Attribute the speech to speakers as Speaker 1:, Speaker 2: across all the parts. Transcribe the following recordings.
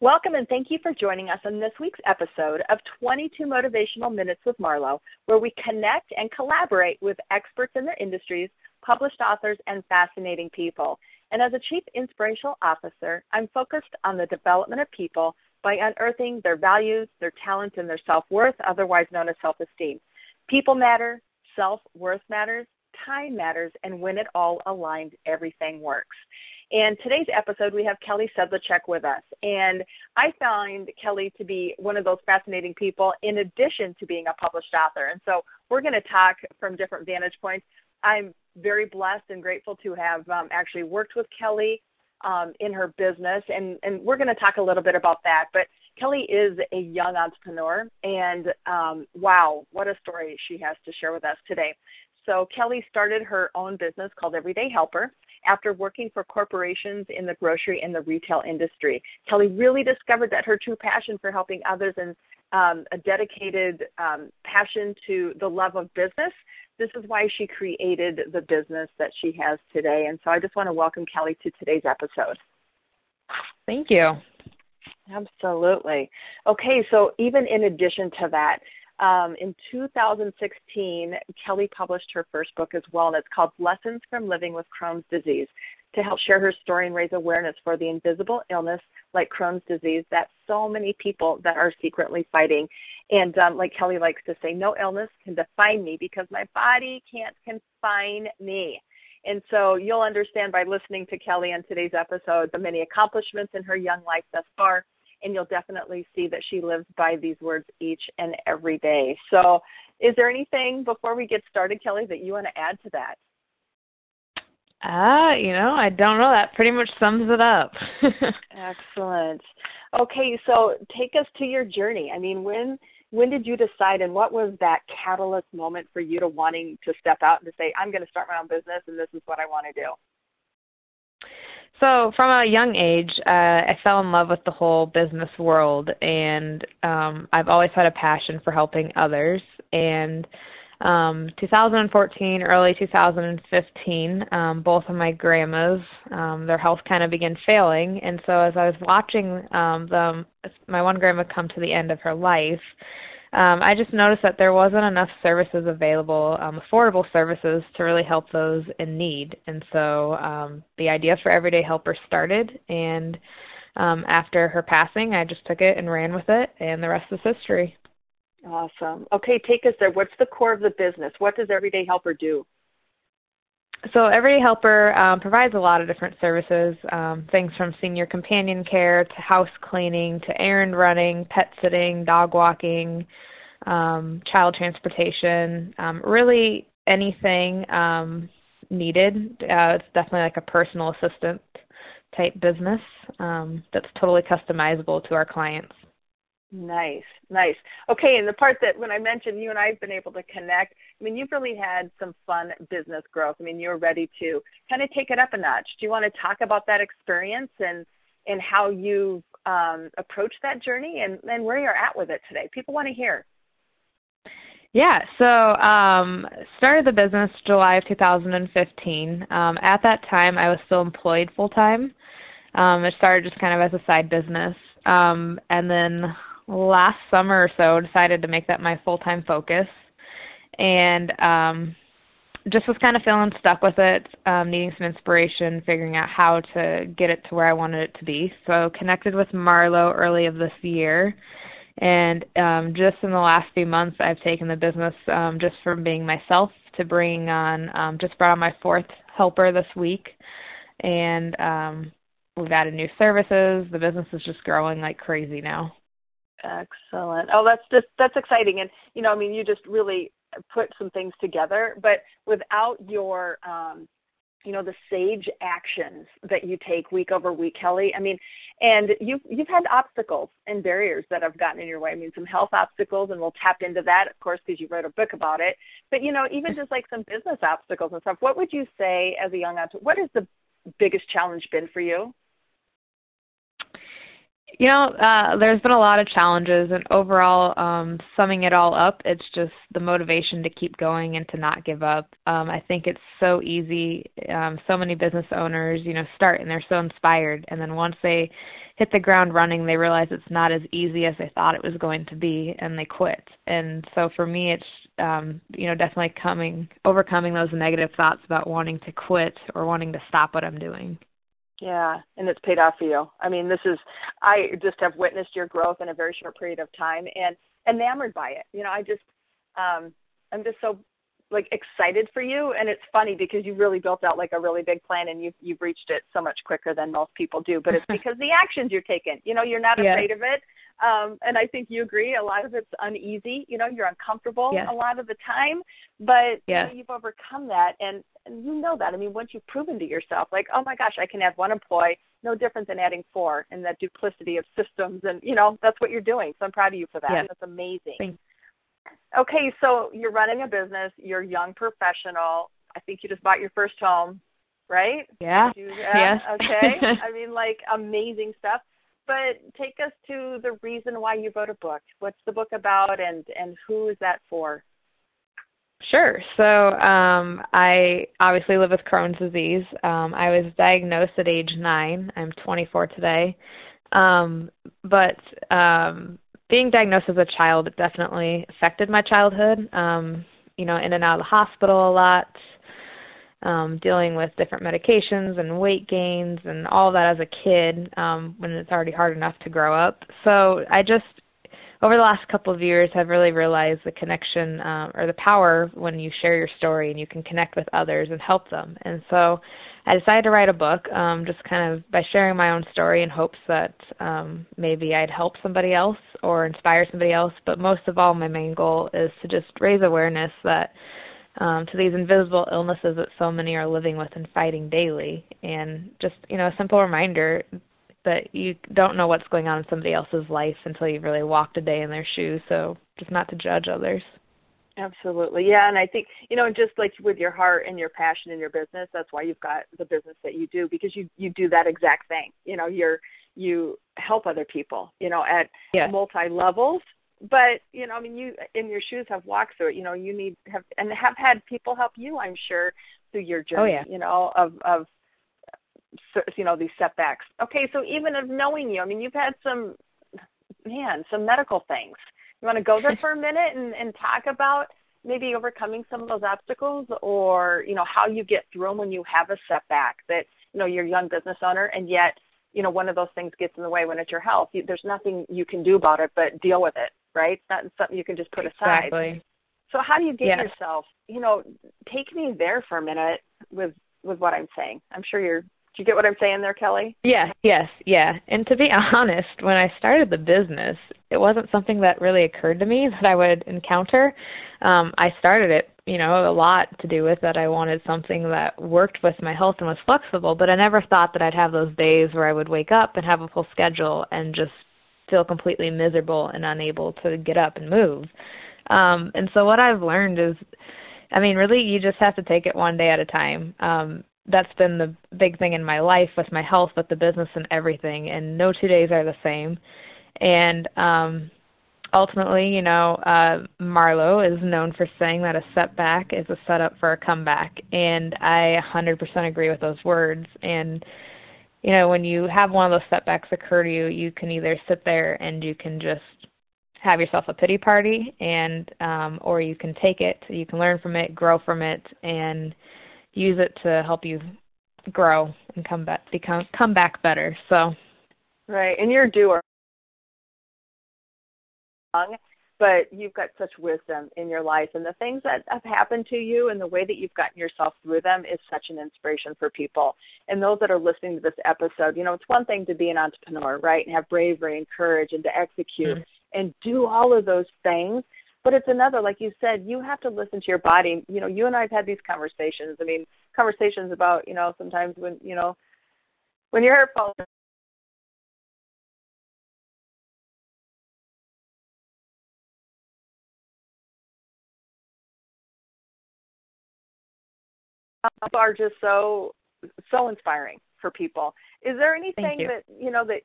Speaker 1: Welcome and thank you for joining us on this week's episode of 22 Motivational Minutes with Marlo, where we connect and collaborate with experts in their industries, published authors, and fascinating people. And as a Chief Inspirational Officer, I'm focused on the development of people by unearthing their values, their talents, and their self worth, otherwise known as self esteem. People matter, self worth matters, time matters, and when it all aligns, everything works. And today's episode, we have Kelly Sedlacek with us. And I find Kelly to be one of those fascinating people in addition to being a published author. And so we're going to talk from different vantage points. I'm very blessed and grateful to have um, actually worked with Kelly um, in her business. And, and we're going to talk a little bit about that. But Kelly is a young entrepreneur. And um, wow, what a story she has to share with us today. So Kelly started her own business called Everyday Helper after working for corporations in the grocery and the retail industry. Kelly really discovered that her true passion for helping others and um, a dedicated um, passion to the love of business. This is why she created the business that she has today. And so I just want to welcome Kelly to today's episode.
Speaker 2: Thank you.
Speaker 1: Absolutely. Okay, so even in addition to that, um, in 2016, Kelly published her first book as well, and it's called Lessons from Living with Crohn's Disease to help share her story and raise awareness for the invisible illness like Crohn's disease that so many people that are secretly fighting. And um, like Kelly likes to say, no illness can define me because my body can't confine me. And so you'll understand by listening to Kelly on today's episode the many accomplishments in her young life thus far and you'll definitely see that she lives by these words each and every day. So, is there anything before we get started, Kelly, that you want to add to that?
Speaker 2: Ah, uh, you know, I don't know. That pretty much sums it up.
Speaker 1: Excellent. Okay, so take us to your journey. I mean, when when did you decide, and what was that catalyst moment for you to wanting to step out and to say, "I'm going to start my own business, and this is what I want to do"?
Speaker 2: So from a young age, uh, I fell in love with the whole business world, and um, I've always had a passion for helping others. And um, 2014, early 2015, um, both of my grandmas, um, their health kind of began failing, and so as I was watching um, them, my one grandma come to the end of her life um, I just noticed that there wasn't enough services available, um, affordable services to really help those in need. And so um, the idea for Everyday Helper started, and um, after her passing, I just took it and ran with it, and the rest is history.
Speaker 1: Awesome. Okay, take us there. What's the core of the business? What does Everyday Helper do?
Speaker 2: So Everyday Helper um, provides a lot of different services, um, things from senior companion care to house cleaning to errand running, pet sitting, dog walking, um, child transportation, um, really anything um, needed. Uh, it's definitely like a personal assistant type business um, that's totally customizable to our clients.
Speaker 1: Nice, nice. Okay, and the part that when I mentioned you and I have been able to connect, I mean, you've really had some fun business growth. I mean, you're ready to kind of take it up a notch. Do you want to talk about that experience and and how you um, approached that journey and, and where you're at with it today? People want to hear.
Speaker 2: Yeah, so um, started the business July of 2015. Um, at that time, I was still employed full time. Um, it started just kind of as a side business, um, and then last summer or so decided to make that my full time focus and um just was kind of feeling stuck with it, um, needing some inspiration, figuring out how to get it to where I wanted it to be. So connected with Marlo early of this year, and um, just in the last few months, I've taken the business um, just from being myself to bringing on. Um, just brought on my fourth helper this week, and um, we've added new services. The business is just growing like crazy now.
Speaker 1: Excellent. Oh, that's just that's exciting. And you know, I mean, you just really put some things together, but without your um you know the sage actions that you take week over week kelly i mean and you've you've had obstacles and barriers that have gotten in your way. I mean some health obstacles and we'll tap into that of course because you wrote a book about it. But you know even just like some business obstacles and stuff what would you say as a young entrepreneur what has the biggest challenge been for you
Speaker 2: You know, uh, there's been a lot of challenges, and overall, um, summing it all up, it's just the motivation to keep going and to not give up. Um, I think it's so easy. Um, so many business owners, you know, start and they're so inspired, and then once they hit the ground running, they realize it's not as easy as they thought it was going to be, and they quit. And so for me, it's um, you know definitely coming overcoming those negative thoughts about wanting to quit or wanting to stop what I'm doing.
Speaker 1: Yeah, and it's paid off for you. I mean, this is I just have witnessed your growth in a very short period of time and enamored by it. You know, I just um I'm just so like excited for you. And it's funny because you really built out like a really big plan and you've you've reached it so much quicker than most people do but it's because the actions you're taking you know you're not
Speaker 2: yeah.
Speaker 1: afraid of it. Um and i think you agree. A lot of it's uneasy you know you're uncomfortable a lot of the time but
Speaker 2: yes.
Speaker 1: you know, you've overcome that and and you know that. I mean once you've proven to yourself like oh my gosh i can add one employee no different than adding four and that duplicity of systems and you know that's what you're doing. So i'm proud of you for that. That's amazing.
Speaker 2: Thanks.
Speaker 1: Okay, so you're running a business, you're a young professional. I think you just bought your first home, right?
Speaker 2: Yeah.
Speaker 1: You,
Speaker 2: yes.
Speaker 1: okay. I mean, like amazing stuff. But take us to the reason why you wrote a book. What's the book about, and and who is that for?
Speaker 2: Sure. So um, I obviously live with Crohn's disease. Um, I was diagnosed at age nine. I'm 24 today. Um, but um, being diagnosed as a child definitely affected my childhood. Um, you know, in and out of the hospital a lot, um, dealing with different medications and weight gains and all that as a kid um, when it's already hard enough to grow up. So I just over the last couple of years have really realized the connection um, or the power when you share your story and you can connect with others and help them. And so I decided to write a book, um, just kind of by sharing my own story in hopes that um, maybe I'd help somebody else or inspire somebody else. But most of all, my main goal is to just raise awareness that um, to these invisible illnesses that so many are living with and fighting daily, and just you know a simple reminder that you don't know what's going on in somebody else's life until you've really walked a day in their shoes. So just not to judge others.
Speaker 1: Absolutely. Yeah. And I think, you know, just like with your heart and your passion in your business, that's why you've got the business that you do because you, you do that exact thing. You know, you're, you help other people, you know, at
Speaker 2: yes.
Speaker 1: multi levels. But, you know, I mean, you in your shoes have walked through it, you know, you need have, and have had people help you, I'm sure, through your oh, journey,
Speaker 2: oh, yeah.
Speaker 1: you know, of, of, you know, these setbacks. Okay. So even of knowing you, I mean, you've had some, man, some medical things you want to go there for a minute and, and talk about maybe overcoming some of those obstacles or, you know, how you get through them when you have a setback that, you know, you're a young business owner and yet, you know, one of those things gets in the way when it's your health. You, there's nothing you can do about it but deal with it, right? It's not something you can just put aside.
Speaker 2: Exactly.
Speaker 1: So how do you get
Speaker 2: yes.
Speaker 1: yourself, you know, take me there for a minute with with what I'm saying. I'm sure you're do you get what I'm saying there, Kelly?
Speaker 2: Yeah, yes, yeah. And to be honest, when I started the business, it wasn't something that really occurred to me that I would encounter. Um, I started it, you know, a lot to do with that I wanted something that worked with my health and was flexible, but I never thought that I'd have those days where I would wake up and have a full schedule and just feel completely miserable and unable to get up and move. Um, and so what I've learned is I mean, really, you just have to take it one day at a time. Um, that's been the big thing in my life with my health, with the business and everything. And no two days are the same. And um, ultimately, you know, uh, Marlo is known for saying that a setback is a setup for a comeback. And I 100% agree with those words. And you know, when you have one of those setbacks occur to you, you can either sit there and you can just have yourself a pity party and um or you can take it you can learn from it grow from it and use it to help you grow and come back become come back better. So
Speaker 1: Right. And you're a doer but you've got such wisdom in your life and the things that have happened to you and the way that you've gotten yourself through them is such an inspiration for people and those that are listening to this episode you know it's one thing to be an entrepreneur right and have bravery and courage and to execute mm-hmm. and do all of those things but it's another, like you said, you have to listen to your body. You know, you and I have had these conversations. I mean, conversations about, you know, sometimes when, you know, when your hair falls are just so so inspiring for people. Is there anything
Speaker 2: you.
Speaker 1: that you know that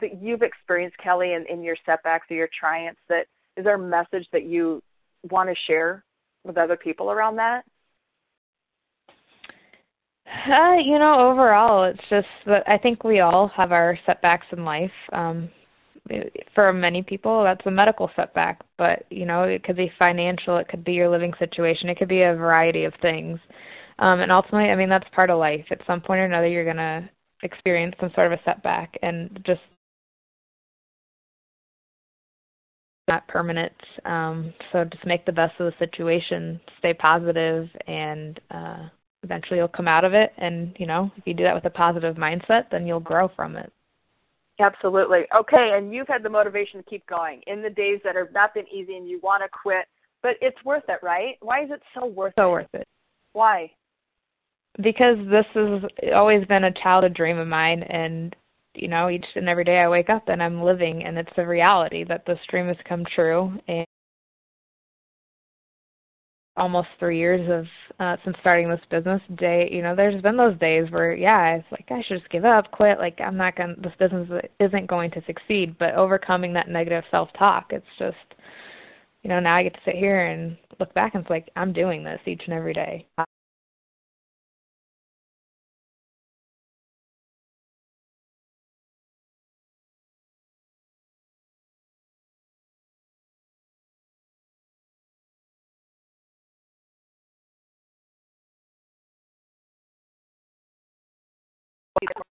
Speaker 1: that you've experienced, Kelly, in, in your setbacks or your triumphs? That is there a message that you want to share with other people around that?
Speaker 2: Uh, you know, overall, it's just that I think we all have our setbacks in life. Um, for many people, that's a medical setback, but you know, it could be financial, it could be your living situation, it could be a variety of things. Um, and ultimately, I mean, that's part of life. At some point or another, you're to experience some sort of a setback, and just not permanent. Um, so just make the best of the situation, stay positive, and uh, eventually you'll come out of it. And you know, if you do that with a positive mindset, then you'll grow from it.
Speaker 1: Absolutely. Okay, and you've had the motivation to keep going in the days that have not been easy, and you want to quit, but it's worth it, right? Why is it so worth
Speaker 2: so
Speaker 1: it?
Speaker 2: So worth it.
Speaker 1: Why?
Speaker 2: Because this has always been a childhood dream of mine, and you know, each and every day I wake up and I'm living, and it's the reality that this dream has come true. And almost three years of uh since starting this business day you know there's been those days where yeah it's like i should just give up quit like i'm not to this business isn't going to succeed but overcoming that negative self talk it's just you know now i get to sit here and look back and it's like i'm doing this each and every day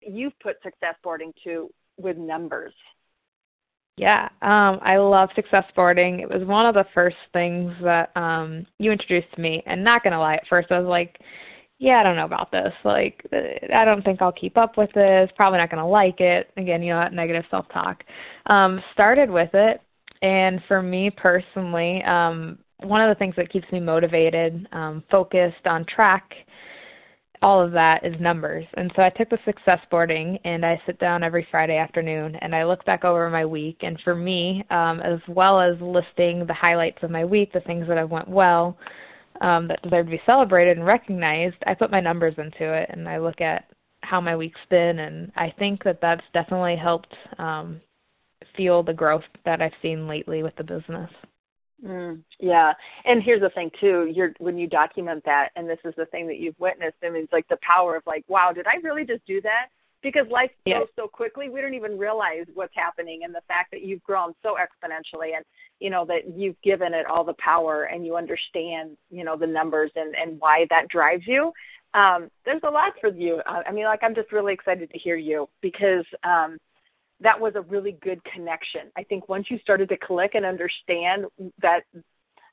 Speaker 1: you've put success boarding to with numbers.
Speaker 2: Yeah, um, I love success boarding. It was one of the first things that um, you introduced to me. And not gonna lie, at first I was like, "Yeah, I don't know about this. Like, I don't think I'll keep up with this. Probably not gonna like it." Again, you know that negative self-talk. Um, started with it, and for me personally, um, one of the things that keeps me motivated, um, focused, on track, all of that is numbers. And so I took the success boarding and I sit down every Friday afternoon and I look back over my week. And for me, um, as well as listing the highlights of my week, the things that have went well, um, that deserve to be celebrated and recognized, I put my numbers into it and I look at how my week's been. And I think that that's definitely helped um, fuel the growth that I've seen lately with the business.
Speaker 1: Mm, yeah, and here's the thing too. You're when you document that, and this is the thing that you've witnessed. I mean, it's like the power of like, wow, did I really just do that? Because life yeah. goes so quickly, we don't even realize what's happening, and the fact that you've grown so exponentially, and you know that you've given it all the power, and you understand, you know, the numbers and and why that drives you. Um, there's a lot for you. I mean, like I'm just really excited to hear you because. um that was a really good connection. I think once you started to click and understand that,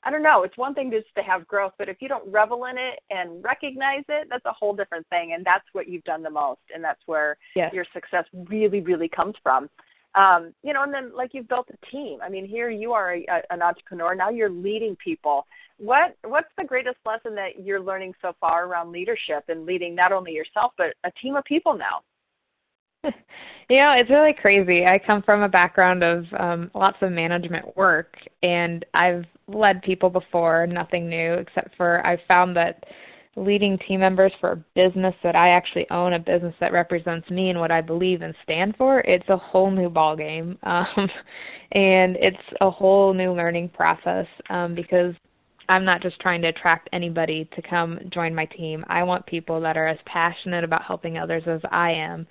Speaker 1: I don't know, it's one thing just to have growth, but if you don't revel in it and recognize it, that's a whole different thing. And that's what you've done the most. And that's where
Speaker 2: yes.
Speaker 1: your success really, really comes from. Um, you know, and then like you've built a team. I mean, here you are a, a, an entrepreneur. Now you're leading people. What what's the greatest lesson that you're learning so far around leadership and leading not only yourself but a team of people now?
Speaker 2: you know, it's really crazy. I come from a background of um, lots of management work, and I've led people before, nothing new, except for I've found that leading team members for a business that I actually own, a business that represents me and what I believe and stand for, it's a whole new ballgame. um, and it's a whole new learning process um, because I'm not just trying to attract anybody to come join my team. I want people that are as passionate about helping others as I am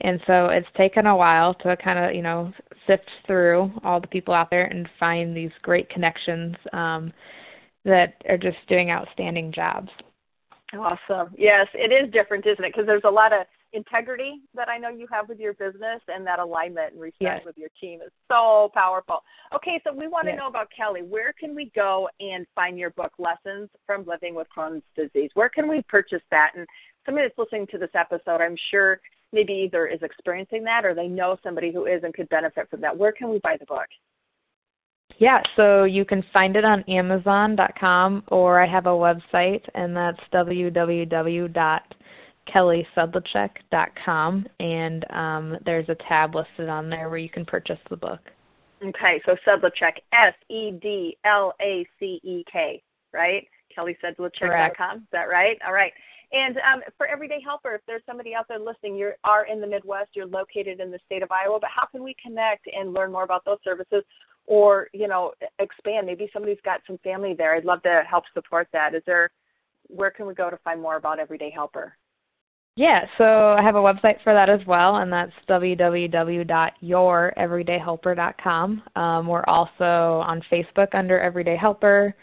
Speaker 2: and so it's taken a while to kind of, you know, sift through all the people out there and find these great connections um, that are just doing outstanding jobs.
Speaker 1: Awesome. Yes, it is different, isn't it? Because there's a lot of integrity that I know you have with your business, and that alignment and respect
Speaker 2: yes.
Speaker 1: with your team is so powerful. Okay, so we want
Speaker 2: yes.
Speaker 1: to know about Kelly. Where can we go and find your book, Lessons from Living with Crohn's Disease? Where can we purchase that? And somebody that's listening to this episode, I'm sure maybe either is experiencing that or they know somebody who is and could benefit from that. Where can we buy the book?
Speaker 2: Yeah, so you can find it on Amazon.com or I have a website and that's www.kellysedlacek.com and um, there's a tab listed on there where you can purchase the book.
Speaker 1: Okay, so Sedlacek, S E D L A C E K, right? KellySedlacek.com, is that right? All right. And um, for Everyday Helper, if there's somebody out there listening, you are in the Midwest, you're located in the state of Iowa, but how can we connect and learn more about those services or, you know, expand? Maybe somebody's got some family there. I'd love to help support that. Is there, where can we go to find more about Everyday Helper?
Speaker 2: Yeah, so I have a website for that as well, and that's www.youreverydayhelper.com. Um, we're also on Facebook under Everyday Helper,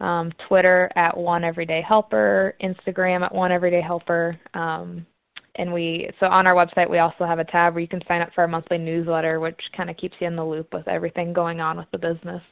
Speaker 2: um, Twitter at One Everyday Helper, Instagram at One Everyday Helper. Um, and we so on our website we also have a tab where you can sign up for our monthly newsletter, which kind of keeps you in the loop with everything going on with the business.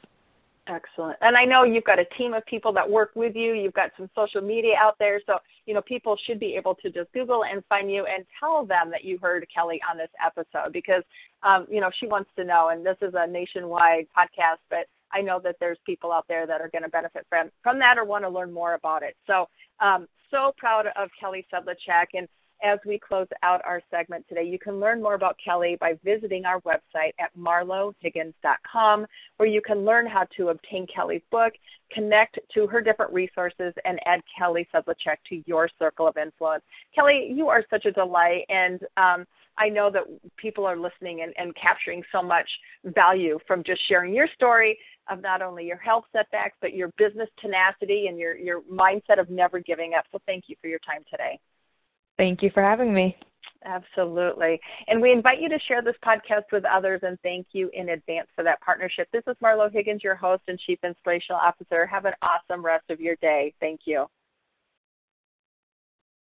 Speaker 1: Excellent. And I know you've got a team of people that work with you. You've got some social media out there. So, you know, people should be able to just Google and find you and tell them that you heard Kelly on this episode because, um, you know, she wants to know. And this is a nationwide podcast, but I know that there's people out there that are going to benefit from, from that or want to learn more about it. So, um, so proud of Kelly Sedlacek. And as we close out our segment today. You can learn more about Kelly by visiting our website at marlohiggins.com, where you can learn how to obtain Kelly's book, connect to her different resources, and add Kelly Sedlacek to your circle of influence. Kelly, you are such a delight, and um, I know that people are listening and, and capturing so much value from just sharing your story of not only your health setbacks, but your business tenacity and your, your mindset of never giving up. So thank you for your time today.
Speaker 2: Thank you for having me.
Speaker 1: Absolutely. And we invite you to share this podcast with others and thank you in advance for that partnership. This is Marlo Higgins, your host and Chief Inspirational Officer. Have an awesome rest of your day. Thank you.